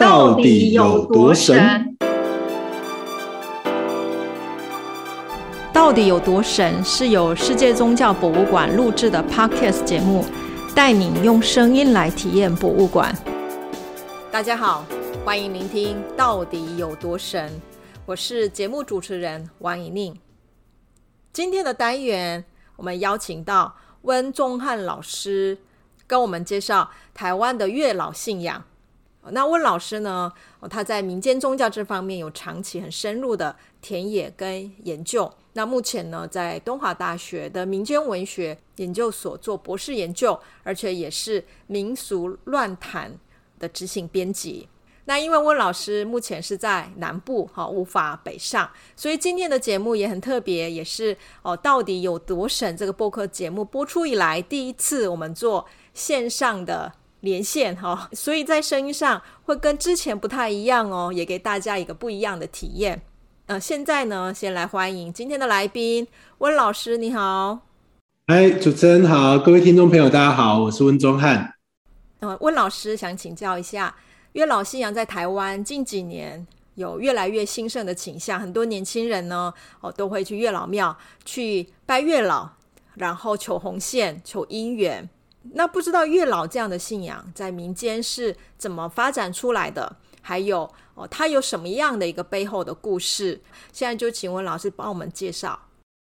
到底有多神？到底有多神？是由世界宗教博物馆录制的 Podcast 节目，带你用声音来体验博物馆。大家好，欢迎聆听《到底有多神》，我是节目主持人王怡宁。今天的单元，我们邀请到温宗汉老师，跟我们介绍台湾的月老信仰。那温老师呢？他在民间宗教这方面有长期很深入的田野跟研究。那目前呢，在东华大学的民间文学研究所做博士研究，而且也是民俗乱谈的执行编辑。那因为温老师目前是在南部，哈，无法北上，所以今天的节目也很特别，也是哦，到底有多省？这个播客节目播出以来第一次，我们做线上的。连线哈，所以在声音上会跟之前不太一样哦，也给大家一个不一样的体验。呃，现在呢，先来欢迎今天的来宾温老师，你好。哎，主持人好，各位听众朋友，大家好，我是温宗汉。呃，温老师想请教一下，月老信仰在台湾近几年有越来越兴盛的倾向，很多年轻人呢，哦，都会去月老庙去拜月老，然后求红线、求姻缘。那不知道月老这样的信仰在民间是怎么发展出来的？还有哦，它有什么样的一个背后的故事？现在就请问老师帮我们介绍。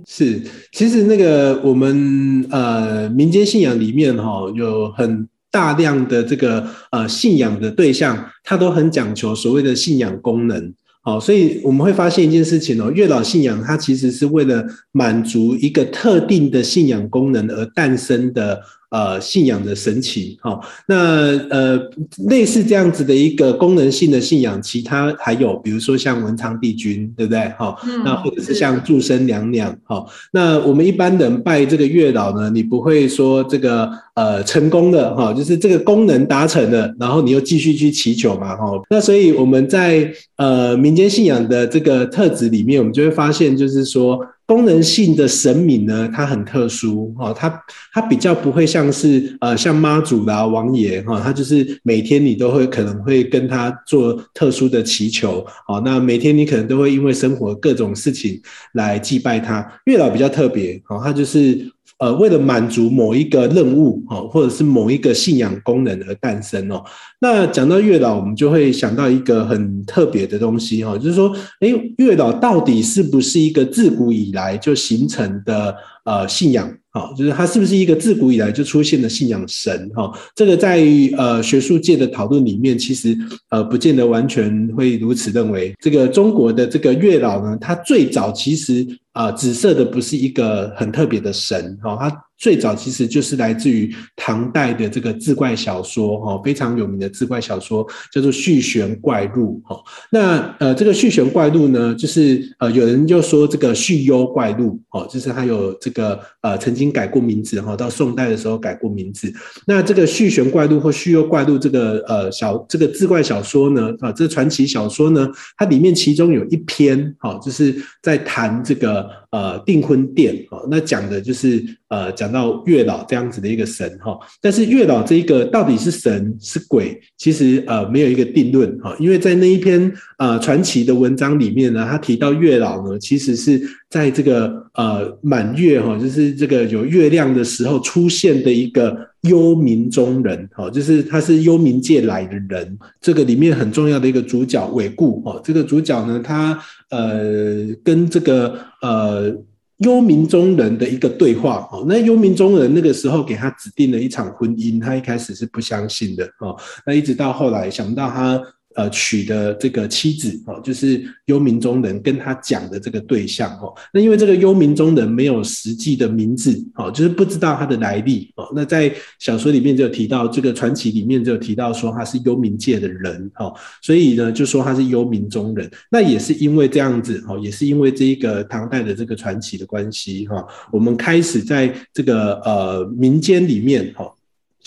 是，其实那个我们呃民间信仰里面哈，有很大量的这个呃信仰的对象，它都很讲求所谓的信仰功能。好，所以我们会发现一件事情哦，月老信仰它其实是为了满足一个特定的信仰功能而诞生的。呃，信仰的神奇，哈，那呃，类似这样子的一个功能性的信仰，其他还有，比如说像文昌帝君，对不对？哈，那或者是像祝生娘娘，哈，那我们一般人拜这个月老呢，你不会说这个呃成功的哈，就是这个功能达成了，然后你又继续去祈求嘛，哈，那所以我们在呃民间信仰的这个特质里面，我们就会发现，就是说。功能性的神明呢，它很特殊哈，它它比较不会像是呃像妈祖啦、王爷哈，它就是每天你都会可能会跟他做特殊的祈求，好，那每天你可能都会因为生活各种事情来祭拜他。月老比较特别，好，他就是。呃，为了满足某一个任务，哈，或者是某一个信仰功能而诞生哦。那讲到月老，我们就会想到一个很特别的东西，哈，就是说，哎，月老到底是不是一个自古以来就形成的呃信仰？好，就是它是不是一个自古以来就出现的信仰神？哈，这个在呃学术界的讨论里面，其实呃不见得完全会如此认为。这个中国的这个月老呢，他最早其实。啊，紫色的不是一个很特别的神，哈，他最早其实就是来自于唐代的这个志怪小说，哈，非常有名的志怪小说叫做《续玄怪录》，哈，那呃，这个《续玄怪录》呢，就是呃，有人就说这个《续幽怪录》，哦，就是它有这个呃，曾经改过名字，哈，到宋代的时候改过名字。那这个《续玄怪录》或《续幽怪录》这个呃小这个志怪小说呢，啊，这传奇小说呢，它里面其中有一篇，哈，就是在谈这个。呃，订婚殿哦，那讲的就是呃，讲到月老这样子的一个神哈，但是月老这一个到底是神是鬼，其实呃没有一个定论哈，因为在那一篇呃传奇的文章里面呢，他提到月老呢，其实是在这个呃满月哈，就是这个有月亮的时候出现的一个幽冥中人哦，就是他是幽冥界来的人，这个里面很重要的一个主角韦固哦，这个主角呢，他呃跟这个呃。幽冥中人的一个对话哦，那幽冥中人那个时候给他指定了一场婚姻，他一开始是不相信的哦，那一直到后来想不到他。呃，娶的这个妻子哦，就是幽冥中人跟他讲的这个对象哦。那因为这个幽冥中人没有实际的名字哦，就是不知道他的来历哦。那在小说里面就有提到，这个传奇里面就有提到说他是幽冥界的人哦，所以呢就说他是幽冥中人。那也是因为这样子哦，也是因为这一个唐代的这个传奇的关系哈，我们开始在这个呃民间里面哈。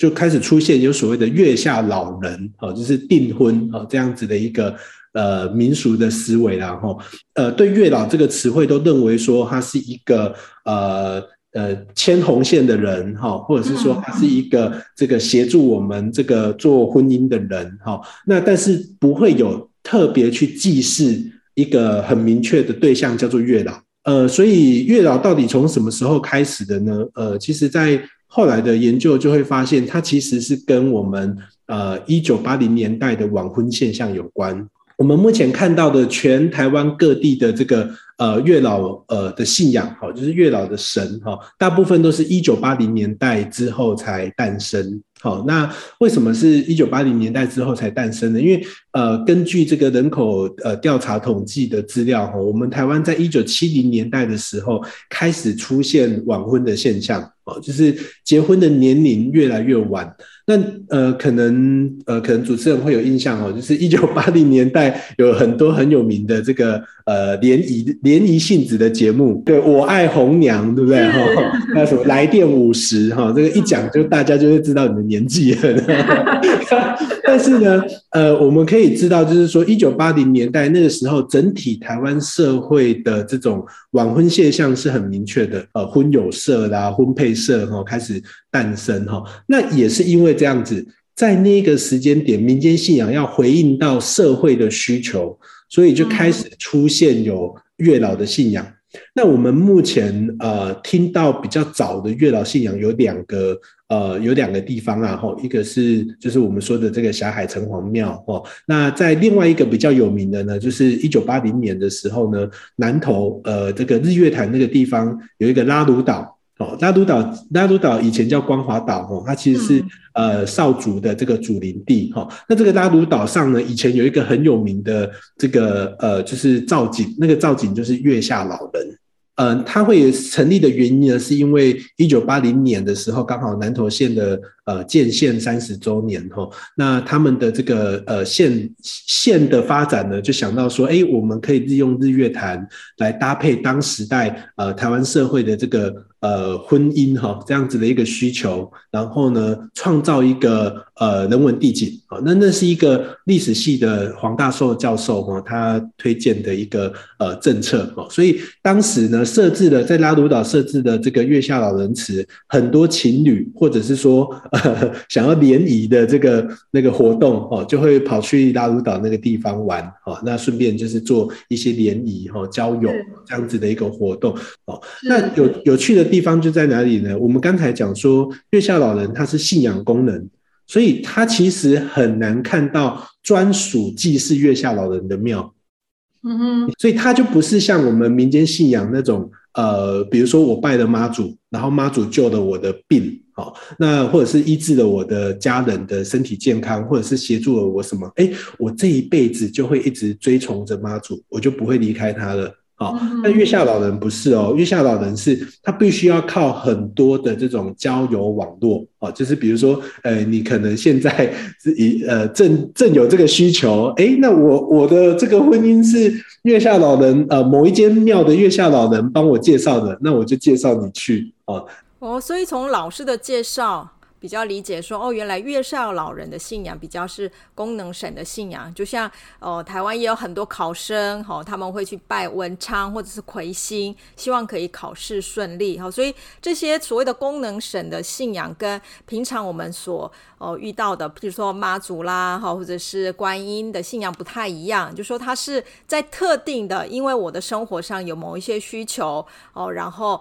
就开始出现有所谓的月下老人，哦，就是订婚哦这样子的一个呃民俗的思维然后呃对月老这个词汇都认为说他是一个呃呃牵红线的人哈，或者是说他是一个这个协助我们这个做婚姻的人哈。那但是不会有特别去祭祀一个很明确的对象叫做月老。呃，所以月老到底从什么时候开始的呢？呃，其实，在后来的研究就会发现，它其实是跟我们呃一九八零年代的晚婚现象有关。我们目前看到的全台湾各地的这个呃月老呃的信仰，哈，就是月老的神哈，大部分都是一九八零年代之后才诞生。好，那为什么是一九八零年代之后才诞生呢？因为呃，根据这个人口呃调查统计的资料哈，我们台湾在一九七零年代的时候开始出现晚婚的现象就是结婚的年龄越来越晚。那呃，可能呃，可能主持人会有印象哦，就是一九八零年代有很多很有名的这个呃联谊联谊性质的节目，对我爱红娘，对不对？哈，那什么来电五十哈，这个一讲就大家就会知道你的年纪了。但是呢，呃，我们可以知道，就是说一九八零年代那个时候，整体台湾社会的这种晚婚现象是很明确的，呃，婚友社啦、婚配社哈开始诞生哈，那也是因为。这样子，在那个时间点，民间信仰要回应到社会的需求，所以就开始出现有月老的信仰。那我们目前呃听到比较早的月老信仰有两个呃有两个地方啊，吼，一个是就是我们说的这个霞海城隍庙哦，那在另外一个比较有名的呢，就是一九八零年的时候呢，南投呃这个日月潭那个地方有一个拉鲁岛。哦，拉鲁岛，拉鲁岛以前叫光华岛，哦，它其实是呃少族的这个祖林地，哈。那这个拉鲁岛上呢，以前有一个很有名的这个呃，就是造景，那个造景就是月下老人。嗯，它会成立的原因呢，是因为一九八零年的时候，刚好南投县的呃建县三十周年，哈。那他们的这个呃县县的发展呢，就想到说，哎，我们可以利用日月潭来搭配当时代呃台湾社会的这个。呃，婚姻哈这样子的一个需求，然后呢，创造一个呃人文地景啊，那那是一个历史系的黄大寿教授哈，他推荐的一个呃政策哦，所以当时呢设置了在拉鲁岛设置的这个月下老人祠，很多情侣或者是说呃 想要联谊的这个那个活动哦，就会跑去拉鲁岛那个地方玩哦，那顺便就是做一些联谊哈交友这样子的一个活动哦，那有有趣的。地方就在哪里呢？我们刚才讲说，月下老人他是信仰功能，所以他其实很难看到专属祭祀月下老人的庙。嗯哼，所以他就不是像我们民间信仰那种，呃，比如说我拜了妈祖，然后妈祖救了我的病，好，那或者是医治了我的家人的身体健康，或者是协助了我什么，哎，我这一辈子就会一直追从着妈祖，我就不会离开他了。好，那月下老人不是哦，月下老人是他必须要靠很多的这种交友网络哦，就是比如说，呃，你可能现在是以呃正正有这个需求，哎，那我我的这个婚姻是月下老人呃某一间庙的月下老人帮我介绍的，那我就介绍你去哦。哦，所以从老师的介绍。比较理解说哦，原来月少老人的信仰比较是功能神的信仰，就像哦，台湾也有很多考生哈，他们会去拜文昌或者是魁星，希望可以考试顺利哈。所以这些所谓的功能神的信仰，跟平常我们所哦遇到的，譬如说妈祖啦哈，或者是观音的信仰不太一样，就说它是在特定的，因为我的生活上有某一些需求哦，然后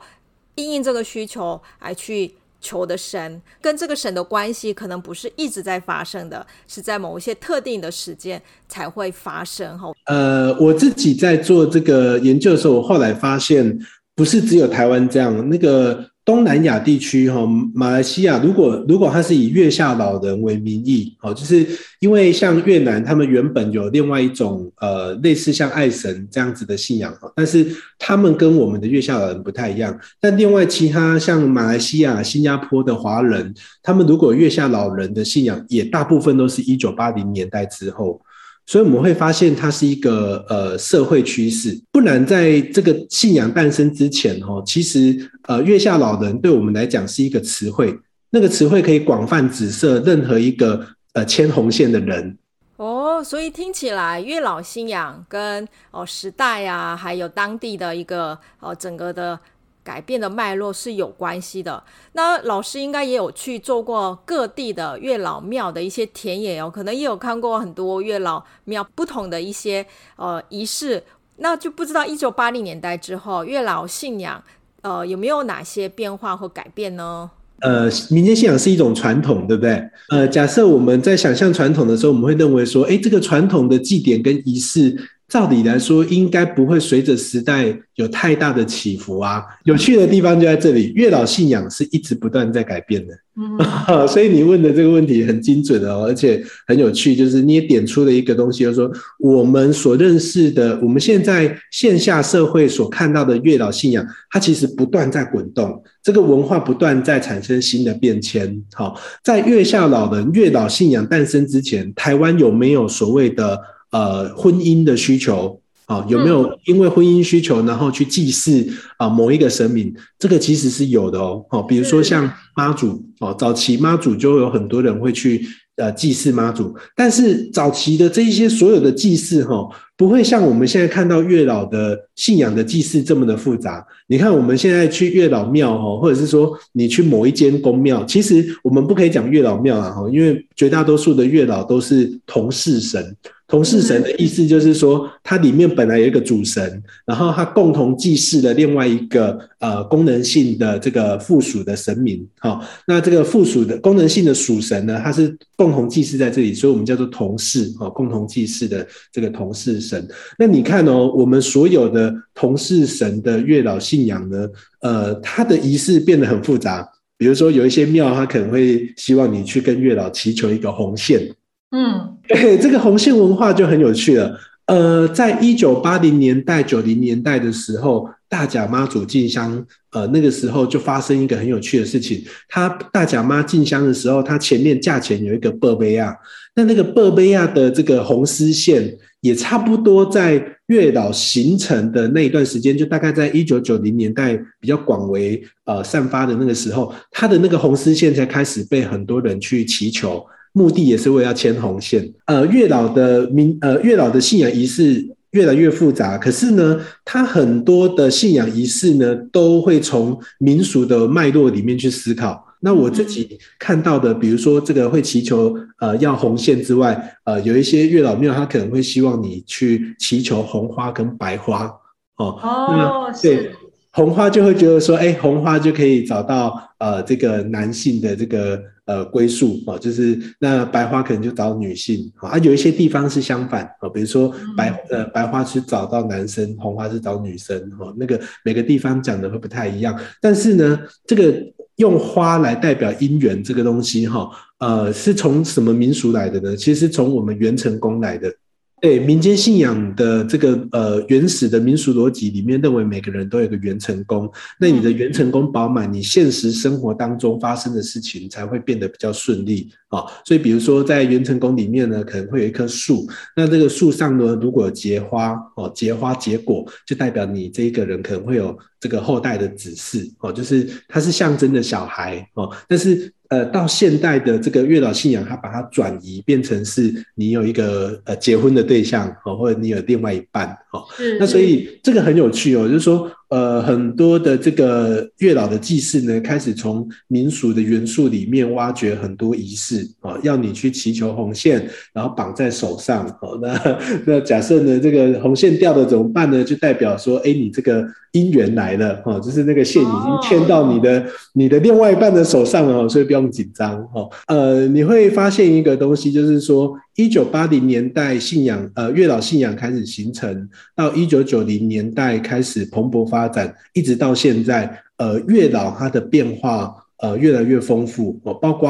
应应这个需求来去。求的神跟这个神的关系，可能不是一直在发生的，是在某一些特定的时间才会发生。哈，呃，我自己在做这个研究的时候，我后来发现，不是只有台湾这样，那个。东南亚地区，哈，马来西亚，如果如果他是以月下老人为名义，哦，就是因为像越南，他们原本有另外一种呃类似像爱神这样子的信仰，哈，但是他们跟我们的月下老人不太一样。但另外其他像马来西亚、新加坡的华人，他们如果月下老人的信仰，也大部分都是一九八零年代之后。所以我们会发现，它是一个呃社会趋势。不然，在这个信仰诞生之前，哦，其实呃月下老人对我们来讲是一个词汇，那个词汇可以广泛指涉任何一个呃牵红线的人。哦，所以听起来月老信仰跟哦时代啊，还有当地的一个哦整个的改变的脉络是有关系的。那老师应该也有去做过各地的月老庙的一些田野哦，可能也有看过很多月老庙不同的一些呃仪式。那就不知道一九八零年代之后，月老信仰呃有没有哪些变化或改变呢？呃，民间信仰是一种传统，对不对？呃，假设我们在想象传统的时候，我们会认为说，哎，这个传统的祭典跟仪式。照理来说，应该不会随着时代有太大的起伏啊。有趣的地方就在这里，月老信仰是一直不断在改变的。嗯，所以你问的这个问题很精准哦，而且很有趣，就是你也点出了一个东西，就是说我们所认识的，我们现在线下社会所看到的月老信仰，它其实不断在滚动，这个文化不断在产生新的变迁。好，在月下老人月老信仰诞生之前，台湾有没有所谓的？呃，婚姻的需求啊，有没有因为婚姻需求，然后去祭祀啊某一个神明？这个其实是有的哦。哦，比如说像妈祖哦，早期妈祖就有很多人会去呃祭祀妈祖，但是早期的这一些所有的祭祀哈，不会像我们现在看到月老的信仰的祭祀这么的复杂。你看我们现在去月老庙哈，或者是说你去某一间宫庙，其实我们不可以讲月老庙啊哈，因为绝大多数的月老都是同事神。同事神的意思就是说，它里面本来有一个主神，然后它共同祭祀了另外一个呃功能性的这个附属的神明。好，那这个附属的功能性的属神呢，它是共同祭祀在这里，所以我们叫做同事哦，共同祭祀的这个同事神。那你看哦，我们所有的同事神的月老信仰呢，呃，它的仪式变得很复杂。比如说有一些庙，它可能会希望你去跟月老祈求一个红线。嗯，对，这个红线文化就很有趣了。呃，在一九八零年代、九零年代的时候，大甲妈祖进香，呃，那个时候就发生一个很有趣的事情。他大甲妈进香的时候，他前面架前有一个贝贝亚，那那个贝贝亚的这个红丝线，也差不多在月老形成的那一段时间，就大概在一九九零年代比较广为呃散发的那个时候，他的那个红丝线才开始被很多人去祈求。目的也是为了牵红线。呃，月老的民呃月老的信仰仪式越来越复杂，可是呢，他很多的信仰仪式呢，都会从民俗的脉络里面去思考。那我自己看到的，比如说这个会祈求呃要红线之外，呃，有一些月老庙他可能会希望你去祈求红花跟白花哦。哦，对。红花就会觉得说，哎，红花就可以找到呃这个男性的这个呃归宿哦，就是那白花可能就找女性啊，有一些地方是相反啊，比如说白呃白花是找到男生，红花是找女生哈，那个每个地方讲的会不太一样，但是呢，这个用花来代表姻缘这个东西哈，呃，是从什么民俗来的呢？其实从我们元成功来的。对民间信仰的这个呃原始的民俗逻辑里面，认为每个人都有个元成功，那你的元成功饱满，你现实生活当中发生的事情才会变得比较顺利啊。所以比如说在元成功里面呢，可能会有一棵树，那这个树上呢，如果结花哦，结花结果，就代表你这一个人可能会有这个后代的子嗣哦，就是它是象征的小孩哦，但是。呃，到现代的这个月老信仰，它把它转移变成是你有一个呃结婚的对象哦，或者你有另外一半哦。那所以这个很有趣哦，就是说。呃，很多的这个月老的祭祀呢，开始从民俗的元素里面挖掘很多仪式啊，要你去祈求红线，然后绑在手上。哦，那那假设呢，这个红线掉了怎么办呢？就代表说，哎，你这个姻缘来了，哦，就是那个线已经牵到你的你的另外一半的手上了，所以不用紧张，哈。呃，你会发现一个东西，就是说。一九八零年代信仰，呃，月老信仰开始形成，到一九九零年代开始蓬勃发展，一直到现在，呃，月老它的变化，呃，越来越丰富。哦，包括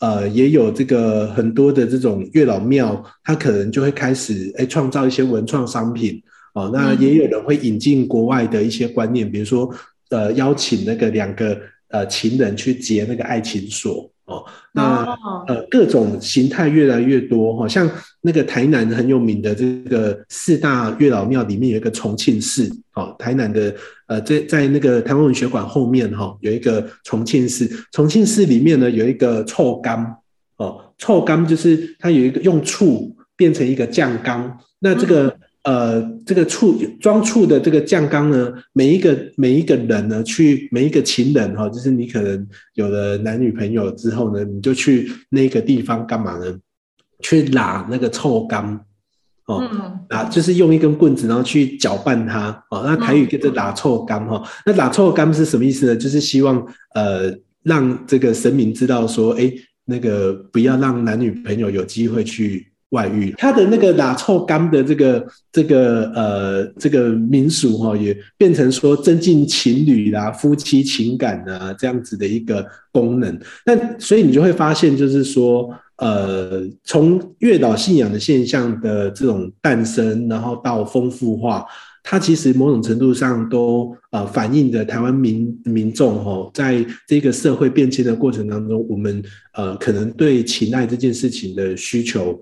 呃，也有这个很多的这种月老庙，它可能就会开始哎创造一些文创商品。哦，那也有人会引进国外的一些观念，比如说呃，邀请那个两个呃情人去结那个爱情锁。哦，那呃各种形态越来越多哈，像那个台南很有名的这个四大月老庙里面有一个重庆寺，哦，台南的呃在在那个台湾文学馆后面哈有一个重庆寺，重庆寺里面呢有一个臭缸，哦，臭缸就是它有一个用醋变成一个酱缸，那这个呃，这个醋装醋的这个酱缸呢，每一个每一个人呢，去每一个情人哈，就是你可能有了男女朋友之后呢，你就去那个地方干嘛呢？去拉那个臭缸哦，啊，就是用一根棍子，然后去搅拌它哦。那台语叫做拉臭缸哈，那拉臭缸是什么意思呢？就是希望呃，让这个神明知道说，哎，那个不要让男女朋友有机会去。外遇，他的那个拿臭干的这个这个呃这个民俗哈，也变成说增进情侣啦、夫妻情感啊这样子的一个功能。那所以你就会发现，就是说呃，从月岛信仰的现象的这种诞生，然后到丰富化，它其实某种程度上都呃反映着台湾民民众哈，在这个社会变迁的过程当中，我们呃可能对情爱这件事情的需求。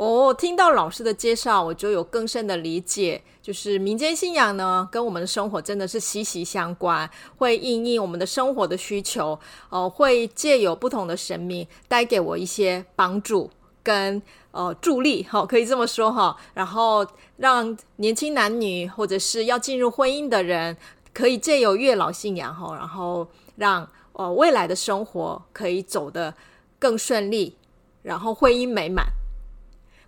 哦，听到老师的介绍，我就有更深的理解。就是民间信仰呢，跟我们的生活真的是息息相关，会应应我们的生活的需求。呃，会借有不同的神明带给我一些帮助跟呃助力，哈，可以这么说哈。然后让年轻男女或者是要进入婚姻的人，可以借由月老信仰，哈，然后让呃未来的生活可以走得更顺利，然后婚姻美满。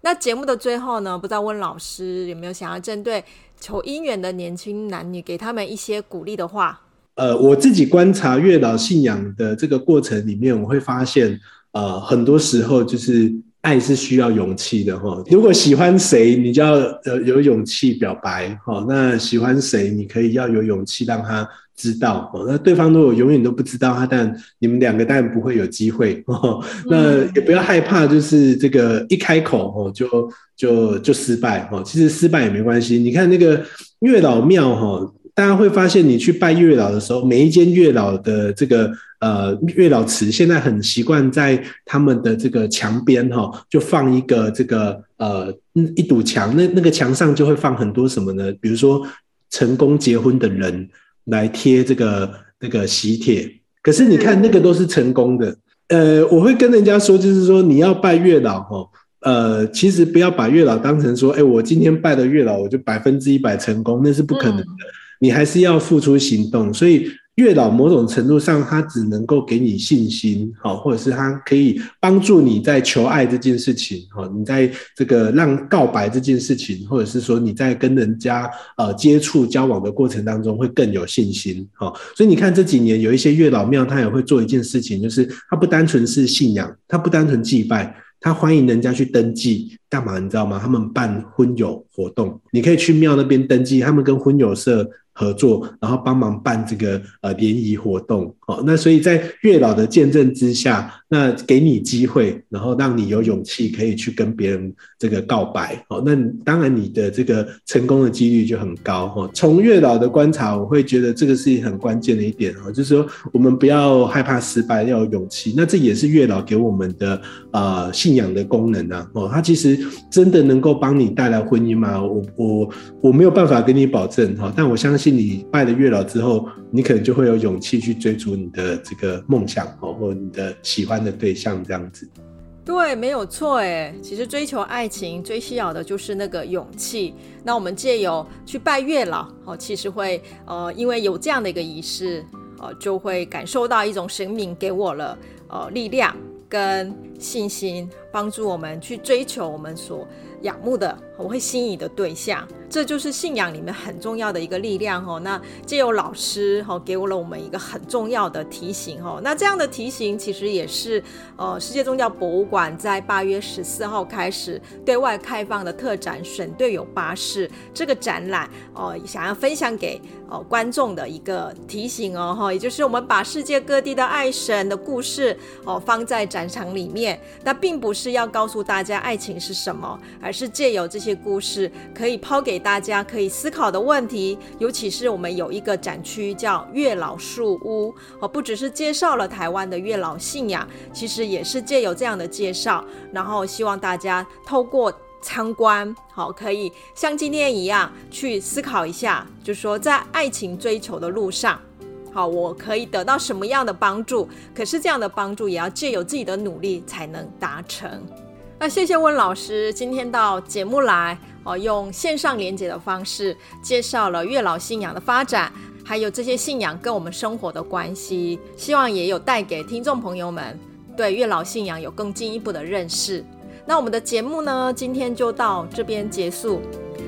那节目的最后呢，不知道温老师有没有想要针对求姻缘的年轻男女，给他们一些鼓励的话？呃，我自己观察月老信仰的这个过程里面，我会发现，呃，很多时候就是爱是需要勇气的哈。如果喜欢谁，你就要呃有勇气表白哈。那喜欢谁，你可以要有勇气让他。知道哦，那对方如果永远都不知道他，但你们两个当然不会有机会 哦。那也不要害怕，就是这个一开口哦，就就就失败哦。其实失败也没关系。你看那个月老庙哈，大家会发现，你去拜月老的时候，每一间月老的这个呃月老祠，现在很习惯在他们的这个墙边哈，就放一个这个呃一堵墙，那那个墙上就会放很多什么呢？比如说成功结婚的人。来贴这个那个喜帖，可是你看那个都是成功的。呃，我会跟人家说，就是说你要拜月老哦，呃，其实不要把月老当成说，哎，我今天拜的月老，我就百分之一百成功，那是不可能的。你还是要付出行动，所以。月老某种程度上，他只能够给你信心，好，或者是他可以帮助你在求爱这件事情，哈，你在这个让告白这件事情，或者是说你在跟人家呃接触交往的过程当中会更有信心，哈。所以你看这几年有一些月老庙，他也会做一件事情，就是他不单纯是信仰，他不单纯祭拜，他欢迎人家去登记干嘛？你知道吗？他们办婚友活动，你可以去庙那边登记，他们跟婚友社。合作，然后帮忙办这个呃联谊活动，哦，那所以在月老的见证之下，那给你机会，然后让你有勇气可以去跟别人这个告白，哦，那当然你的这个成功的几率就很高，哈。从月老的观察，我会觉得这个是很关键的一点，哦，就是说我们不要害怕失败，要有勇气。那这也是月老给我们的呃信仰的功能啊，哦，他其实真的能够帮你带来婚姻吗？我我我没有办法跟你保证，哈，但我相信。信你拜了月老之后，你可能就会有勇气去追逐你的这个梦想哦，或你的喜欢的对象这样子。对，没有错哎。其实追求爱情最需要的就是那个勇气。那我们借由去拜月老哦，其实会呃，因为有这样的一个仪式呃，就会感受到一种神明给我了呃力量跟信心，帮助我们去追求我们所仰慕的、我会心仪的对象。这就是信仰里面很重要的一个力量哦。那借由老师哈给我了我们一个很重要的提醒哦。那这样的提醒其实也是呃世界宗教博物馆在八月十四号开始对外开放的特展“神队友巴士”这个展览哦，想要分享给呃观众的一个提醒哦哈。也就是我们把世界各地的爱神的故事哦放在展场里面，那并不是是要告诉大家爱情是什么，而是借由这些故事可以抛给。大家可以思考的问题，尤其是我们有一个展区叫月老树屋哦，不只是介绍了台湾的月老信仰，其实也是借有这样的介绍，然后希望大家透过参观，好，可以像今天一样去思考一下，就说在爱情追求的路上，好，我可以得到什么样的帮助？可是这样的帮助也要借由自己的努力才能达成。那谢谢温老师今天到节目来哦，用线上连接的方式介绍了月老信仰的发展，还有这些信仰跟我们生活的关系，希望也有带给听众朋友们对月老信仰有更进一步的认识。那我们的节目呢，今天就到这边结束，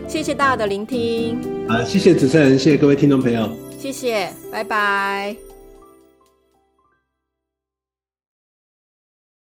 谢谢大家的聆听。啊，谢谢主持人，谢谢各位听众朋友，谢谢，拜拜。